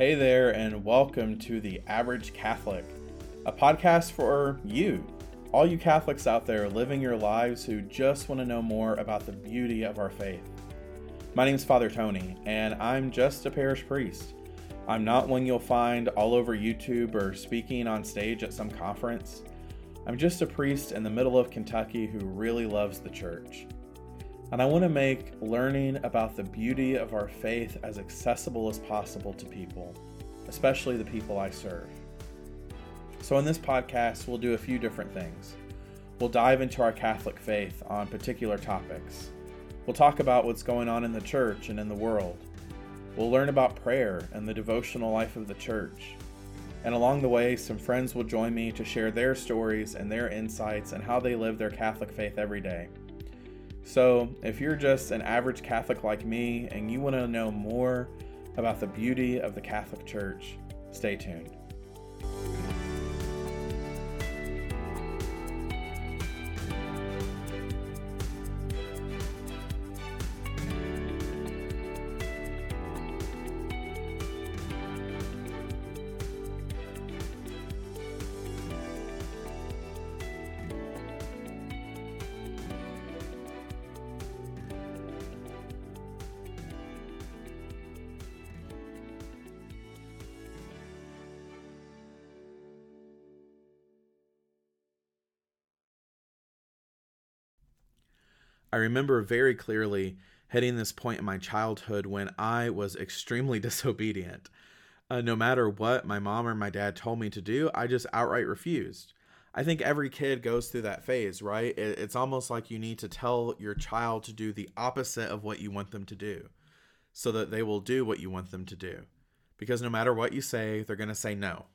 Hey there, and welcome to The Average Catholic, a podcast for you, all you Catholics out there living your lives who just want to know more about the beauty of our faith. My name is Father Tony, and I'm just a parish priest. I'm not one you'll find all over YouTube or speaking on stage at some conference. I'm just a priest in the middle of Kentucky who really loves the church. And I want to make learning about the beauty of our faith as accessible as possible to people, especially the people I serve. So, in this podcast, we'll do a few different things. We'll dive into our Catholic faith on particular topics. We'll talk about what's going on in the church and in the world. We'll learn about prayer and the devotional life of the church. And along the way, some friends will join me to share their stories and their insights and how they live their Catholic faith every day. So, if you're just an average Catholic like me and you want to know more about the beauty of the Catholic Church, stay tuned. I remember very clearly hitting this point in my childhood when I was extremely disobedient. Uh, no matter what my mom or my dad told me to do, I just outright refused. I think every kid goes through that phase, right? It, it's almost like you need to tell your child to do the opposite of what you want them to do so that they will do what you want them to do. Because no matter what you say, they're going to say no.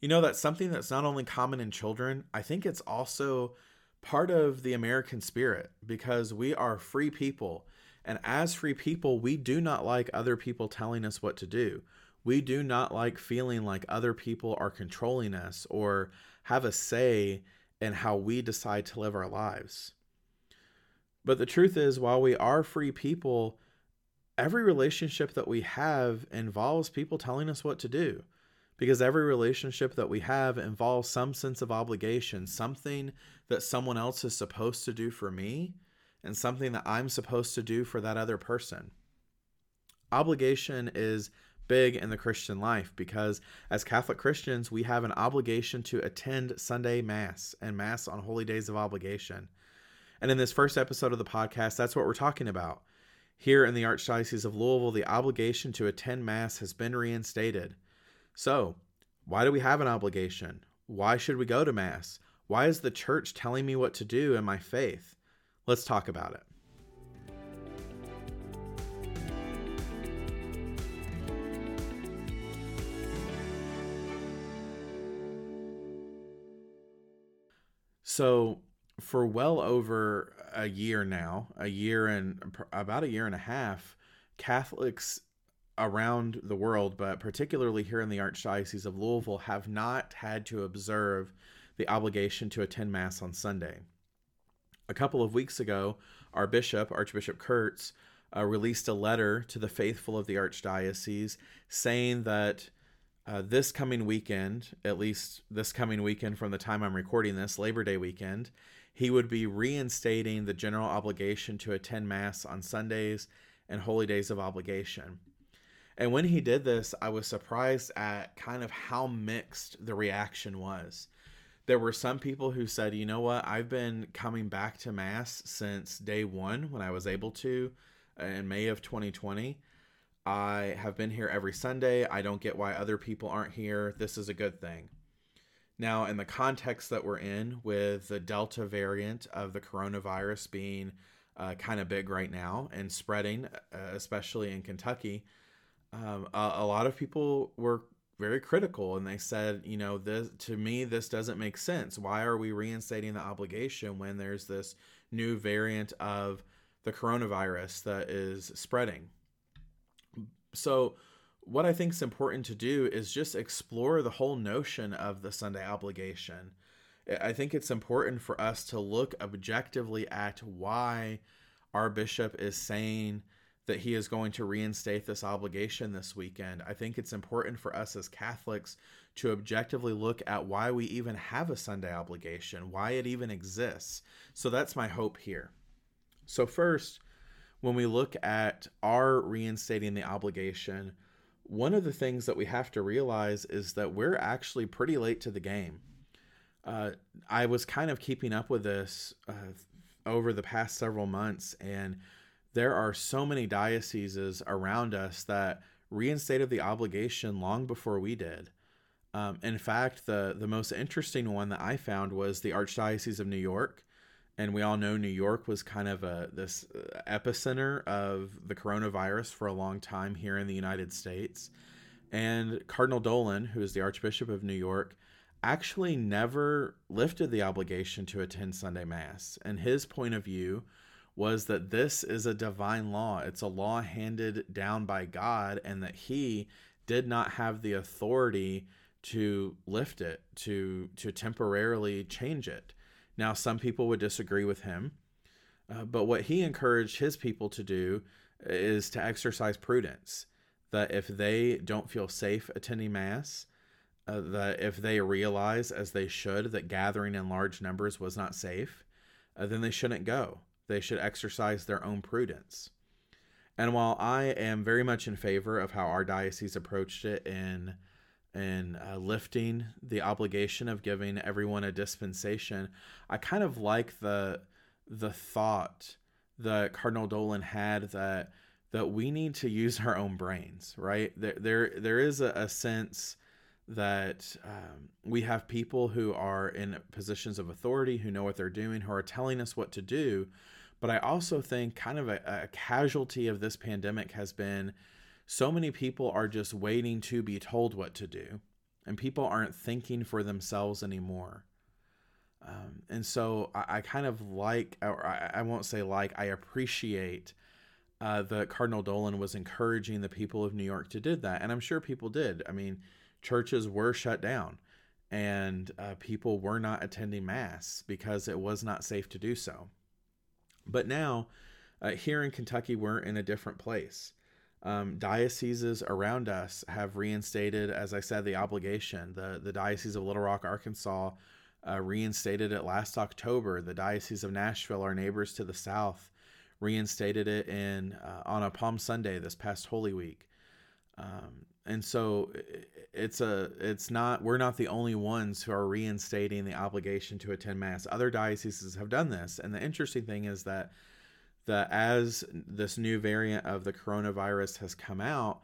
You know, that's something that's not only common in children, I think it's also part of the American spirit because we are free people. And as free people, we do not like other people telling us what to do. We do not like feeling like other people are controlling us or have a say in how we decide to live our lives. But the truth is, while we are free people, every relationship that we have involves people telling us what to do because every relationship that we have involves some sense of obligation, something that someone else is supposed to do for me, and something that I'm supposed to do for that other person. Obligation is big in the Christian life because as Catholic Christians, we have an obligation to attend Sunday Mass and Mass on holy days of obligation. And in this first episode of the podcast, that's what we're talking about. Here in the Archdiocese of Louisville, the obligation to attend Mass has been reinstated. So, why do we have an obligation? Why should we go to Mass? Why is the church telling me what to do in my faith? Let's talk about it. So, for well over a year now, a year and about a year and a half, Catholics around the world, but particularly here in the Archdiocese of Louisville, have not had to observe the obligation to attend Mass on Sunday. A couple of weeks ago, our bishop, Archbishop Kurtz, uh, released a letter to the faithful of the Archdiocese saying that uh, this coming weekend, at least this coming weekend from the time I'm recording this, Labor Day weekend, he would be reinstating the general obligation to attend Mass on Sundays and holy days of obligation. And when he did this, I was surprised at kind of how mixed the reaction was. There were some people who said, you know what, I've been coming back to Mass since day one when I was able to in May of 2020. I have been here every Sunday. I don't get why other people aren't here. This is a good thing. Now, in the context that we're in, with the Delta variant of the coronavirus being uh, kind of big right now and spreading, uh, especially in Kentucky, um, a, a, lot of people were very critical and they said, you know, this to me this doesn't make sense. Why are we reinstating the obligation when there's this new variant of the coronavirus that is spreading? So, what I think is important to do is just explore the whole notion of the Sunday obligation. I think it's important for us to look objectively at why our bishop is saying that he is going to reinstate this obligation this weekend, I think it's important for us as Catholics to objectively look at why we even have a Sunday obligation, why it even exists. So that's my hope here. So, first, when we look at our reinstating the obligation, one of the things that we have to realize is that we're actually pretty late to the game. Uh, I was kind of keeping up with this uh, over the past several months, and there are so many dioceses around us that reinstated the obligation long before we did. Um, in fact, the the most interesting one that I found was the Archdiocese of New York, and we all know New York was kind of a this uh, epicenter of the coronavirus for a long time here in the United States. And Cardinal Dolan, who is the Archbishop of New York, actually never lifted the obligation to attend Sunday Mass. And his point of view was that this is a divine law. It's a law handed down by God, and that he did not have the authority to lift it, to to temporarily change it. Now, some people would disagree with him, uh, but what he encouraged his people to do is to exercise prudence. That if they don't feel safe attending mass, uh, that if they realize, as they should, that gathering in large numbers was not safe, uh, then they shouldn't go. They should exercise their own prudence. And while I am very much in favor of how our diocese approached it in in uh, lifting the obligation of giving everyone a dispensation, I kind of like the the thought that Cardinal Dolan had that that we need to use our own brains, right? There there there is a, a sense that um, we have people who are in positions of authority who know what they're doing who are telling us what to do but i also think kind of a, a casualty of this pandemic has been so many people are just waiting to be told what to do and people aren't thinking for themselves anymore um, and so I, I, kind of like or I, I, won't say like i appreciate uh, that cardinal dolan was encouraging the people of new york to did that and i'm sure people did i mean churches were shut down and uh, people were not attending mass because it was not safe to do so. But now, uh, here in Kentucky, we're in a different place. Um, dioceses around us have reinstated, as I said, the obligation. The the Diocese of Little Rock, Arkansas, uh, reinstated it last October. The Diocese of Nashville, our neighbors to the south, reinstated it in uh, on a Palm Sunday this past Holy Week. Um, and so it's a it's not we're not the only ones who are reinstating the obligation to attend mass. Other dioceses have done this and the interesting thing is that that as this new variant of the coronavirus has come out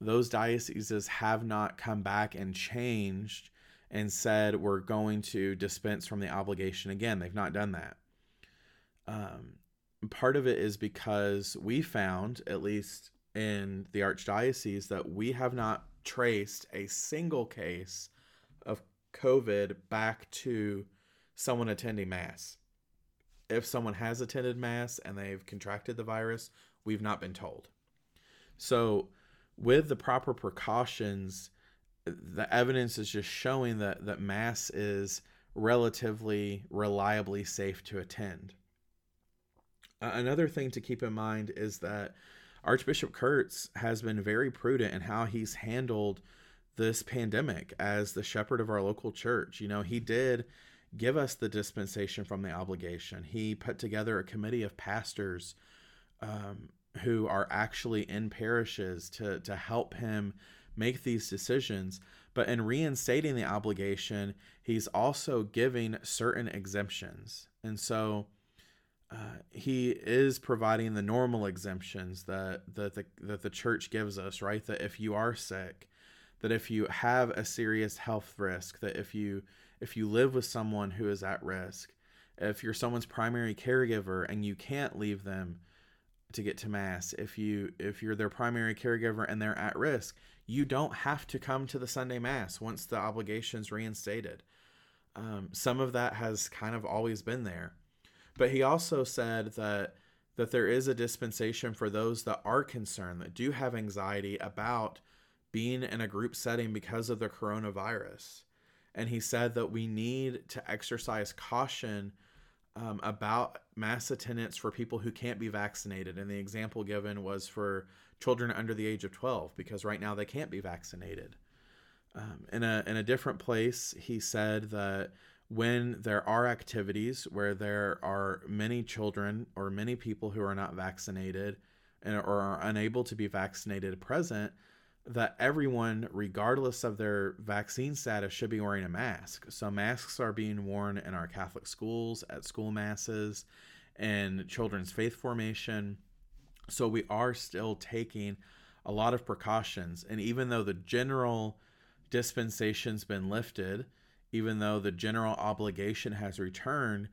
those dioceses have not come back and changed and said we're going to dispense from the obligation again. They've not done that. Um, part of it is because we found at least in the archdiocese that we have not traced a single case of COVID back to someone attending Mass. If someone has attended Mass and they've contracted the virus, we've not been told. So, with the proper precautions, the evidence is just showing that, that Mass is relatively reliably safe to attend. another thing to keep in mind is that Archbishop Kurtz has been very prudent in how he's handled this pandemic as the shepherd of our local church. You know, he did give us the dispensation from the obligation. He put together a committee of pastors um, who are actually in parishes to to help him make these decisions. But in reinstating the obligation, he's also giving certain exemptions. And so uh, he is providing the normal exemptions that that the, that the church gives us, right? That if you are sick, that if you have a serious health risk, that if you if you live with someone who is at risk, if you're someone's primary caregiver and you can't leave them to get to mass, if you if you're their primary caregiver and they're at risk, you don't have to come to the Sunday mass once the obligation's reinstated. Um, some of that has kind of always been there but he also said that that there is a dispensation for those that are concerned that do have anxiety about being in a group setting because of the coronavirus. And he said that we need to exercise caution um, about mass attendance for people who can't be vaccinated. And the example given was for children under the age of 12, because right now they can't be vaccinated. Um, in, a, in a different place, he said that when there are activities where there are many children or many people who are not vaccinated and, or are unable to be vaccinated present, that everyone, regardless of their vaccine status, should be wearing a mask. So, masks are being worn in our Catholic schools, at school masses, and children's faith formation. So, we are still taking a lot of precautions. And even though the general dispensation's been lifted, even though the general obligation has returned,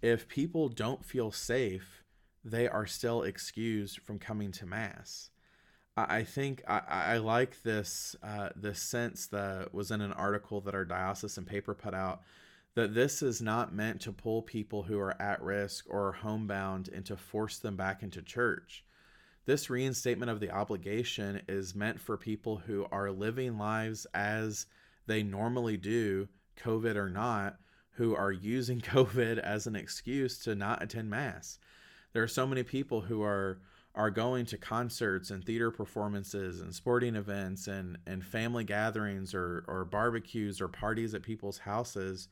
if people don't feel safe, they are still excused from coming to Mass. I think I, I like this uh, this sense that was in an article that our diocesan paper put out that this is not meant to pull people who are at risk or homebound and to force them back into church. This reinstatement of the obligation is meant for people who are living lives as they normally do, COVID or not, who are using COVID as an excuse to not attend Mass. There are so many people who are are going to concerts and theater performances and sporting events and, and family gatherings or, or barbecues or parties at people's houses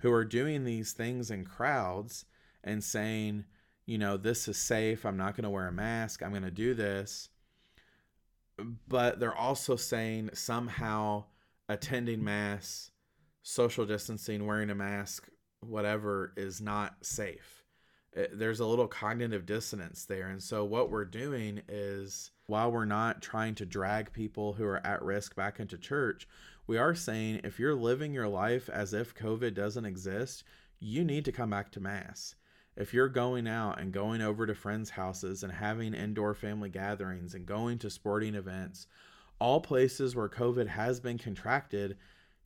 who are doing these things in crowds and saying, you know, this is safe. I'm not going to wear a mask. I'm going to do this. But they're also saying somehow attending mass, social distancing, wearing a mask, whatever, is not safe eh, there's a little cognitive dissonance there. And so, what we're doing is while we're not trying to drag people who are at risk back into church, we are saying if you're living your life as if COVID doesn't exist, you need to come back to Mass. If you're going out and going over to friends' houses and having indoor family gatherings and going to sporting events, all places where COVID has been contracted,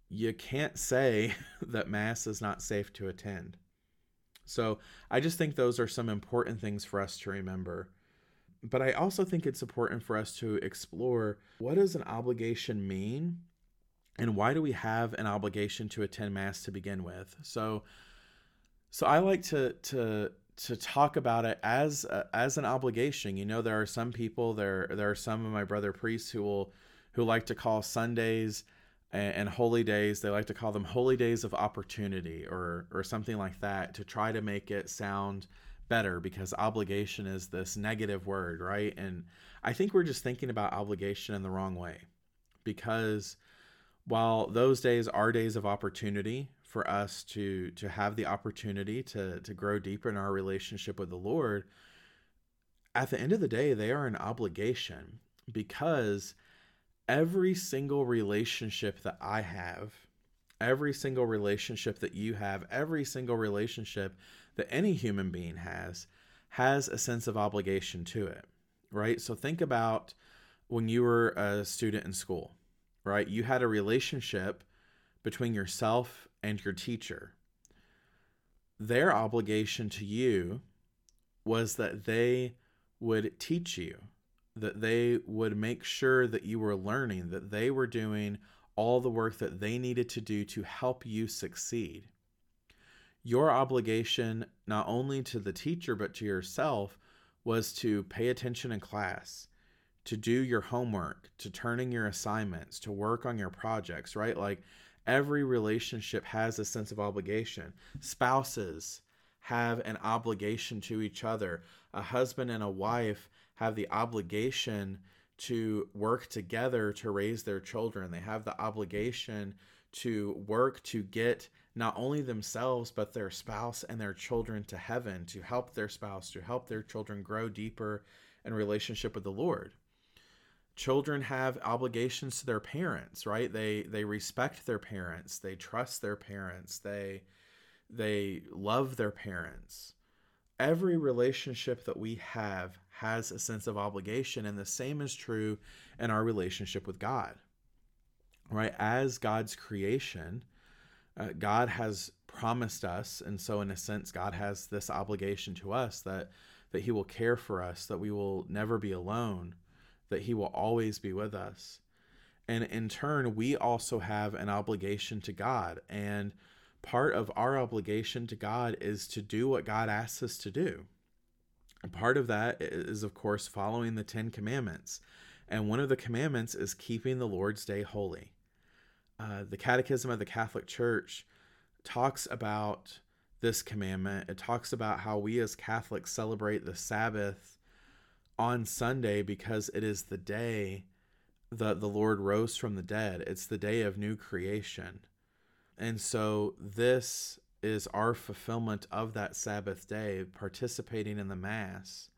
you can't say that Mass is not safe to attend. So I just think those are some important things for us to remember. But I also think it's important for us to explore what does an obligation mean and why do we have an obligation to attend mass to begin with? So so I like to to to talk about it as as an obligation. You know, there are some people there there are some of my brother priests who will who like to call Sundays and, and holy days they like to call them holy days of opportunity or or something like that to try to make it sound better because obligation is this negative word right? And i think we're just thinking about obligation in the wrong way because while those days are days of opportunity for us to to have the opportunity to to grow deeper in our relationship with the lord at the end of the day they are an obligation because every single relationship that I have, every single relationship that you have, every single relationship that any human being has, has a sense of obligation to it, right? So think about when you were a student in school, right? You had a relationship between yourself and your teacher. Their obligation to you was that they would teach you that they would make sure that you were learning, that they were doing all the work that they needed to do to help you succeed. Your obligation, not only to the teacher, but to yourself, was to pay attention in class, to do your homework, to turning your assignments, to work on your projects, right? Like every relationship has a sense of obligation. Spouses have an obligation to each other. A husband and a wife have the obligation to work together to raise their children. They have the obligation to work to get not only themselves, but their spouse and their children to heaven, to help their spouse, to help their children grow deeper in relationship with the Lord. Children have obligations to their parents, right? They they respect their parents, they trust their parents, they they love their parents. Every relationship that we have has a sense of obligation, and the same is true in our relationship with God. Right? As God's creation, uh, God has promised us, and so in a sense, God has this obligation to us that that He will care for us, that we will never be alone, that He will always be with us. And in turn, we also have an obligation to God. And part of our obligation to God is to do what God asks us to do. And part of that is, of course, following the Ten Commandments. And one of the commandments is keeping the Lord's Day holy. Uh, the Catechism of the Catholic Church talks about this commandment. It talks about how we as Catholics celebrate the Sabbath on Sunday because it is the day that the Lord rose from the dead. It's the day of new creation. And so this is our fulfillment of that Sabbath day, participating in the Mass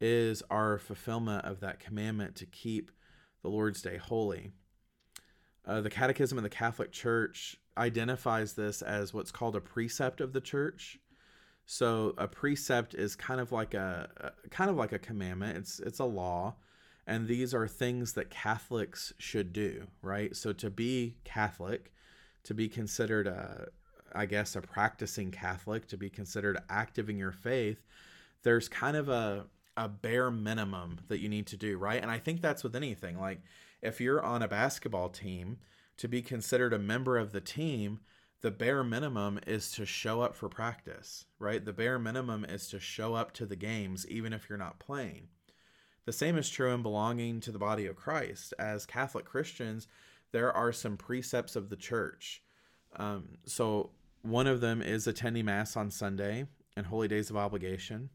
is our fulfillment of that commandment to keep the Lord's Day holy. Uh, the Catechism of the Catholic Church identifies this as what's called a precept of the church. So a precept is kind of like a, a kind of like a commandment. It's it's a law, and these are things that Catholics should do, right? So to be Catholic, to be considered a I guess a practicing Catholic, to be considered active in your faith, there's kind of a a bare minimum that you need to do, right? And I think that's with anything. Like if you're on a basketball team, to be considered a member of the team, the bare minimum is to show up for practice, right? The bare minimum is to show up to the games even if you're not playing. The same is true in belonging to the body of Christ. As Catholic Christians, there are some precepts of the church. Um, so, one of them is attending Mass on Sunday and holy days of obligation.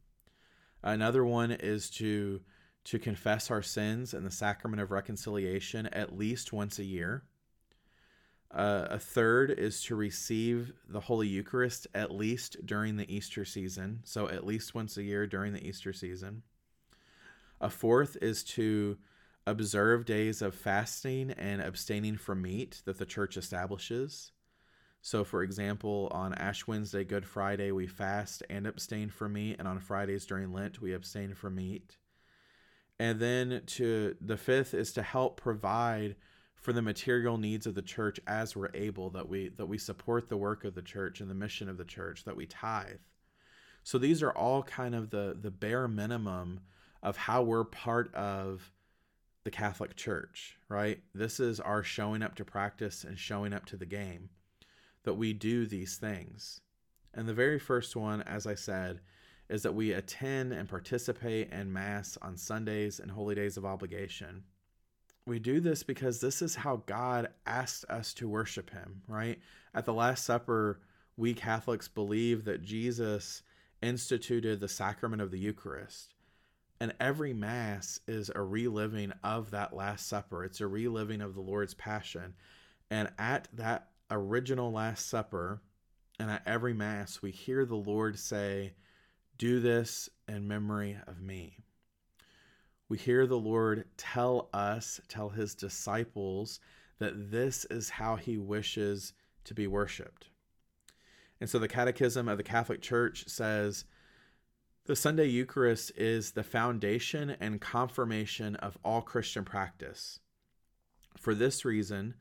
Another one is to to confess our sins in the sacrament of reconciliation at least once a year. Uh, a third is to receive the Holy Eucharist at least during the Easter season, so at least once a year during the Easter season. A fourth is to observe days of fasting and abstaining from meat that the church establishes. So, for example, on Ash Wednesday, Good Friday, we fast and abstain from meat, and on Fridays during Lent, we abstain from meat. And then to the fifth is to help provide for the material needs of the church as we're able, that we that we support the work of the church and the mission of the church, that we tithe. So these are all kind of the the bare minimum of how we're part of the Catholic Church, right? This is our showing up to practice and showing up to the game that we do these things. And the very first one, as I said, is that we attend and participate in Mass on Sundays and holy days of obligation. We do this because this is how God asked us to worship Him, right? At the Last Supper, we Catholics believe that Jesus instituted the sacrament of the Eucharist. And every Mass is a reliving of that Last Supper, it's a reliving of the Lord's Passion. And at that original Last Supper and at every Mass, we hear the Lord say, Do this in memory of me. We hear the Lord tell us, tell his disciples, that this is how he wishes to be worshiped. And so the Catechism of the Catholic Church says the Sunday Eucharist is the foundation and confirmation of all Christian practice. For this reason,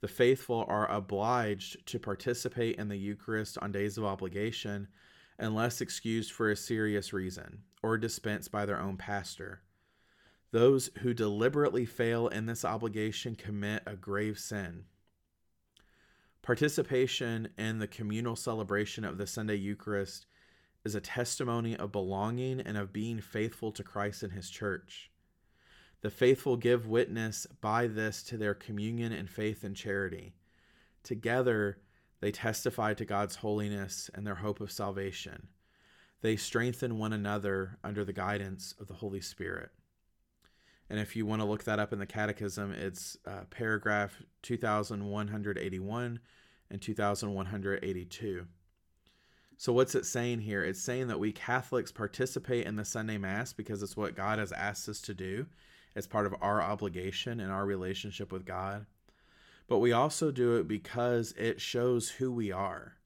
the faithful are obliged to participate in the Eucharist on days of obligation unless excused for a serious reason or dispensed by their own pastor. Those who deliberately fail in this obligation commit a grave sin. Participation in the communal celebration of the Sunday Eucharist is a testimony of belonging and of being faithful to Christ and His church. The faithful give witness by this to their communion and faith and charity. Together, they testify to God's holiness and their hope of salvation. They strengthen one another under the guidance of the Holy Spirit. And if you want to look that up in the Catechism, it's uh, paragraph 2181 and 2182. So, what's it saying here? It's saying that we Catholics participate in the Sunday Mass because it's what God has asked us to do as part of our obligation and our relationship with God. But we also do it because it shows who we are.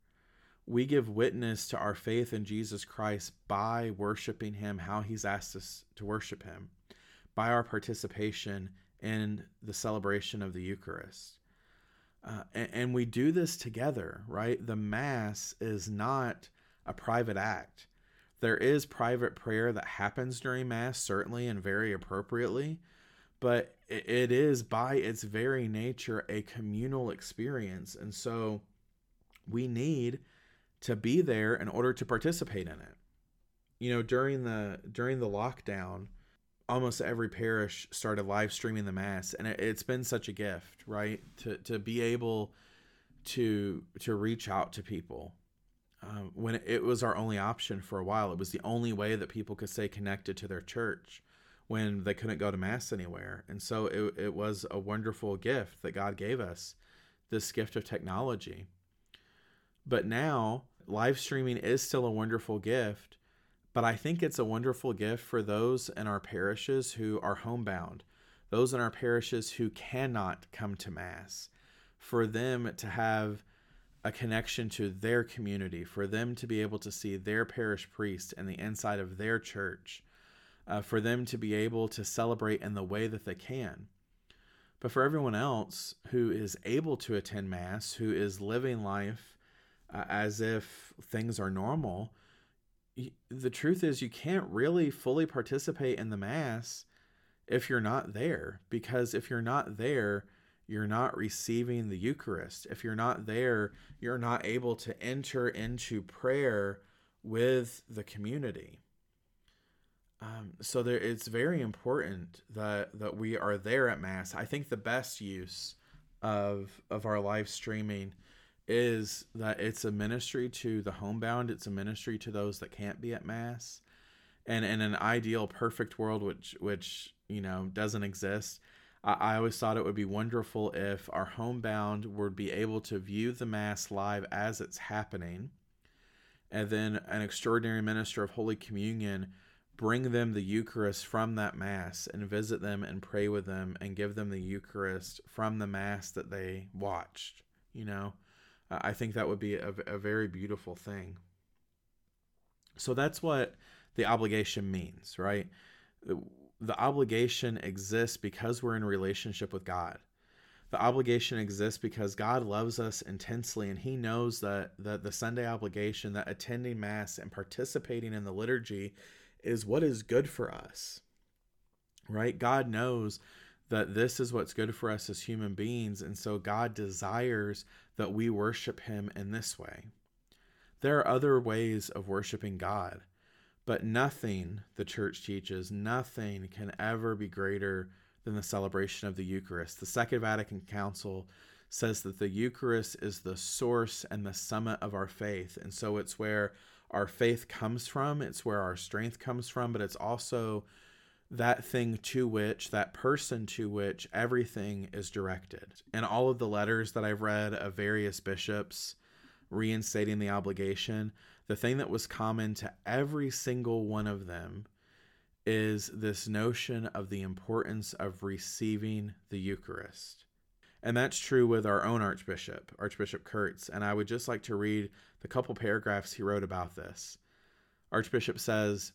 We give witness to our faith in Jesus Christ by worshiping Him how He's asked us to worship Him, by our participation in the celebration of the Eucharist. Uh, and, and we do this together, right? The Mass is not a private act. There is private prayer that happens during Mass, certainly and very appropriately, but it is by its very nature a communal experience. And so we need to be there in order to participate in it. You know, during the during the lockdown, almost every parish started live streaming the mass and it, has been such a gift, right? To to be able to to reach out to people um, when it was our only option for a while. It was the only way that people could stay connected to their church when they couldn't go to mass anywhere. And so it, it was a wonderful gift that God gave us, this gift of technology. But now, live streaming is still a wonderful gift, but I think it's a wonderful gift for those in our parishes who are homebound, those in our parishes who cannot come to Mass, for them to have a connection to their community, for them to be able to see their parish priest and the inside of their church, uh, for them to be able to celebrate in the way that they can. But for everyone else who is able to attend Mass, who is living life uh, as if things are normal, the truth is you can't really fully participate in the Mass if you're not there. Because if you're not there, you're not receiving the Eucharist. If you're not there, you're not able to enter into prayer with the community. Um, so there, it's very important that that we are there at Mass. I think the best use of of our live streaming is that it's a ministry to the homebound. It's a ministry to those that can't be at Mass. And in an ideal, perfect world, which which you know doesn't exist, I, always thought it would be wonderful if our homebound would be able to view the Mass live as it's happening, and then an extraordinary minister of Holy Communion bring them the Eucharist from that Mass and visit them and pray with them and give them the Eucharist from the Mass that they watched. You know, I think that would be a, a very beautiful thing. So that's what the obligation means, right? the obligation exists because we're in relationship with God. The obligation exists because God loves us intensely and he knows that, that the Sunday obligation, that attending Mass and participating in the liturgy is what is good for us. Right? God knows that this is what's good for us as human beings. And so God desires that we worship him in this way. There are other ways of worshiping God. But nothing, the church teaches, nothing can ever be greater than the celebration of the Eucharist. The Second Vatican Council says that the Eucharist is the source and the summit of our faith. And so it's where our faith comes from, it's where our strength comes from, but it's also that thing to which, that person to which everything is directed. And all of the letters that I've read of various bishops reinstating the obligation, the thing that was common to every single one of them is this notion of the importance of receiving the Eucharist. And that's true with our own Archbishop, Archbishop Kurtz. And I would just like to read the couple paragraphs he wrote about this. Archbishop says,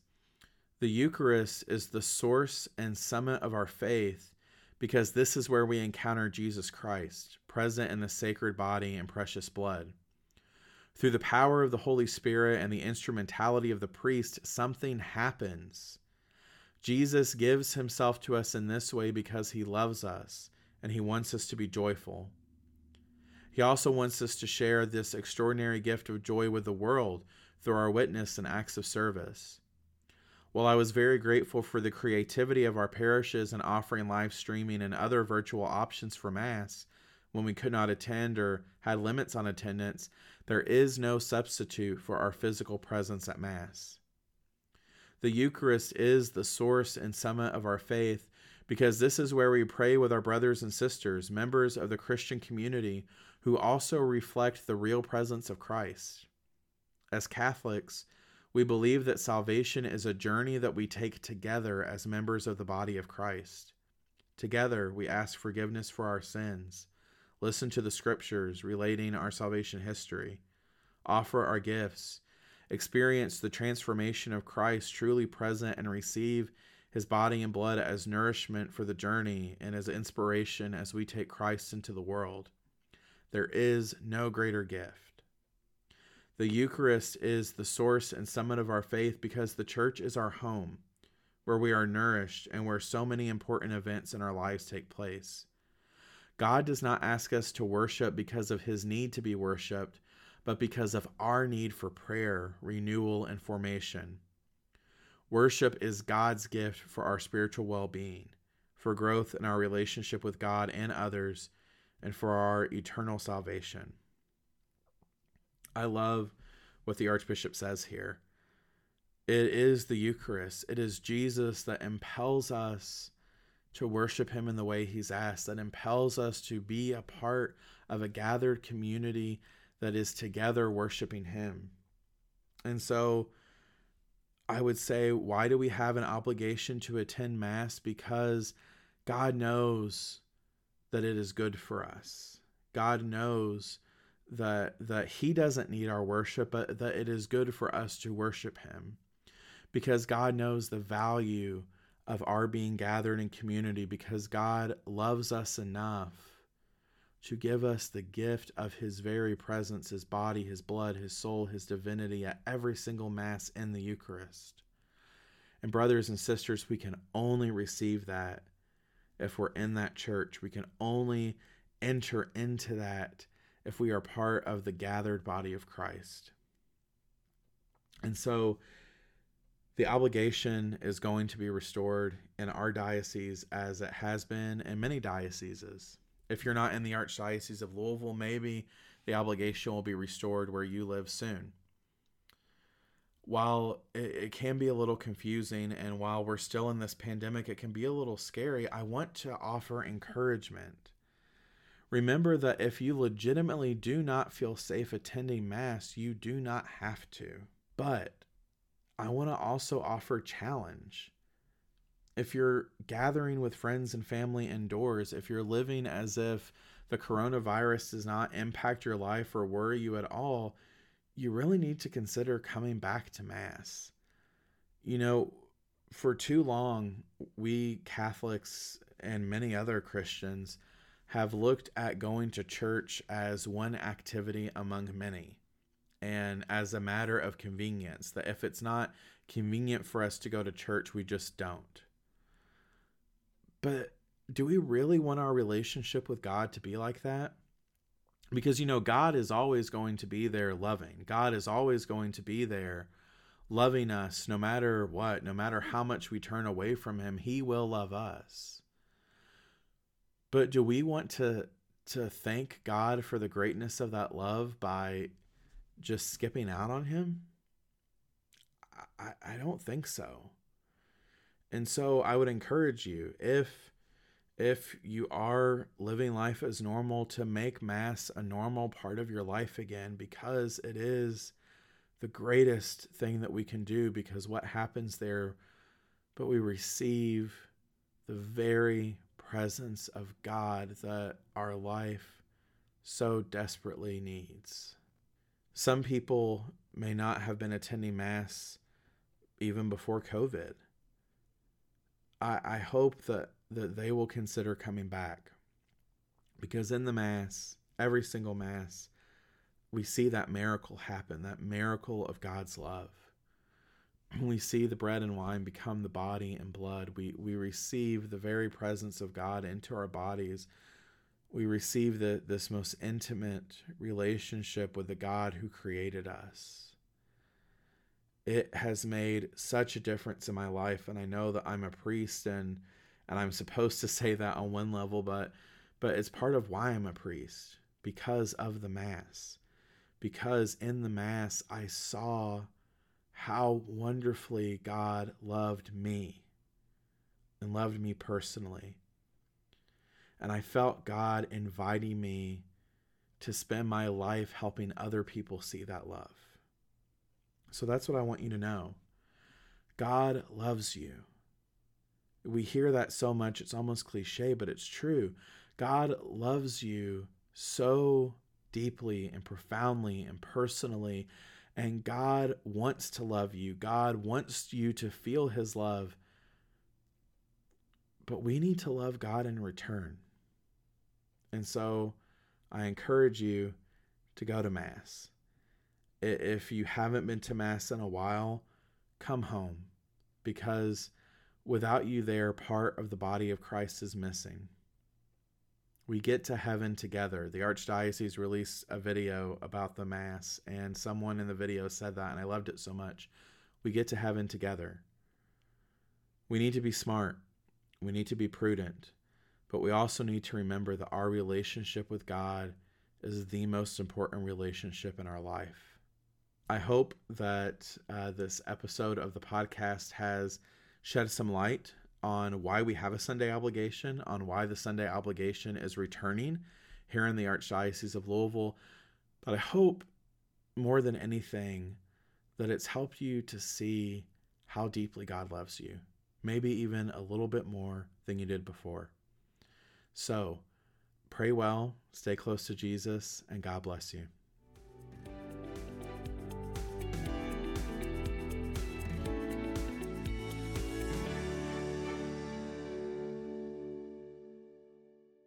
The Eucharist is the source and summit of our faith because this is where we encounter Jesus Christ, present in the sacred body and precious blood. Through the power of the Holy Spirit and the instrumentality of the priest, something happens. Jesus gives himself to us in this way because he loves us and he wants us to be joyful. He also wants us to share this extraordinary gift of joy with the world through our witness and acts of service. While I was very grateful for the creativity of our parishes in offering live streaming and other virtual options for Mass when we could not attend or had limits on attendance, there is no substitute for our physical presence at Mass. The Eucharist is the source and summit of our faith because this is where we pray with our brothers and sisters, members of the Christian community, who also reflect the real presence of Christ. As Catholics, we believe that salvation is a journey that we take together as members of the body of Christ. Together, we ask forgiveness for our sins listen to the scriptures relating our salvation history, offer our gifts, experience the transformation of Christ truly present, and receive his body and blood as nourishment for the journey and as inspiration as we take Christ into the world. There is no greater gift. The Eucharist is the source and summit of our faith because the church is our home, where we are nourished and where so many important events in our lives take place. God does not ask us to worship because of his need to be worshiped, but because of our need for prayer, renewal, and formation. Worship is God's gift for our spiritual well being, for growth in our relationship with God and others, and for our eternal salvation. I love what the Archbishop says here. It is the Eucharist, it is Jesus that impels us to worship Him in the way He's asked, that impels us to be a part of a gathered community that is together worshiping Him. And so I would say, why do we have an obligation to attend Mass? Because God knows that it is good for us. God knows that that he doesn't need our worship but that it is good for us to worship him because God knows the value of our being gathered in community because God loves us enough to give us the gift of his very presence, his body, his blood, his soul, his divinity at every single Mass in the Eucharist. And, brothers and sisters, we can only receive that if we're in that church. We can only enter into that if we are part of the gathered body of Christ. And so, the obligation is going to be restored in our diocese as it has been in many dioceses. If you're not in the Archdiocese of Louisville, maybe the obligation will be restored where you live soon. While it, can be a little confusing and while we're still in this pandemic, it can be a little scary, I want to offer encouragement. Remember that if you legitimately do not feel safe attending Mass, you do not have to. But I want to also offer challenge. If you're gathering with friends and family indoors, if you're living as if the coronavirus does not impact your life or worry you at all, you really need to consider coming back to Mass. You know, for too long, we Catholics and many other Christians have looked at going to church as one activity among many and as a matter of convenience that if it's not convenient for us to go to church, we just don't. But do we really want our relationship with God to be like that? Because, you know, God is always going to be there loving. God is always going to be there loving us no matter what, no matter how much we turn away from Him, He will love us. But do we want to to thank God for the greatness of that love by just skipping out on him? I, I don't think so. And so I would encourage you if if you are living life as normal to make mass a normal part of your life again because it is the greatest thing that we can do because what happens there but we receive the very presence of God that our life so desperately needs. Some people may not have been attending Mass even before COVID. I, I hope that, that they will consider coming back because in the Mass, every single Mass, we see that miracle happen, that miracle of God's love. We see the bread and wine become the body and blood. We, we receive the very presence of God into our bodies we receive the, this most intimate relationship with the God who created us. It has made such a difference in my life, and I know that I'm a priest and and I'm supposed to say that on one level, but but it's part of why I'm a priest because of the mass. Because in the mass I saw how wonderfully God loved me and loved me personally and I felt God inviting me to spend my life helping other people see that love. So that's what I want you to know. God loves you. We hear that so much, it's almost cliche, but it's true. God loves you so deeply and profoundly and personally. And God wants to love you. God wants you to feel his love. But we need to love God in return. And so I encourage you to go to Mass. If you haven't been to Mass in a while, come home because without you there, part of the body of Christ is missing. We get to heaven together. The Archdiocese released a video about the Mass, and someone in the video said that, and I loved it so much. We get to heaven together. We need to be smart. We need to be prudent. But we also need to remember that our relationship with God is the most important relationship in our life. I hope that uh, this episode of the podcast has shed some light on why we have a Sunday obligation, on why the Sunday obligation is returning here in the Archdiocese of Louisville. But I hope more than anything that it's helped you to see how deeply God loves you, maybe even a little bit more than you did before. So, pray well, stay close to Jesus, and God bless you.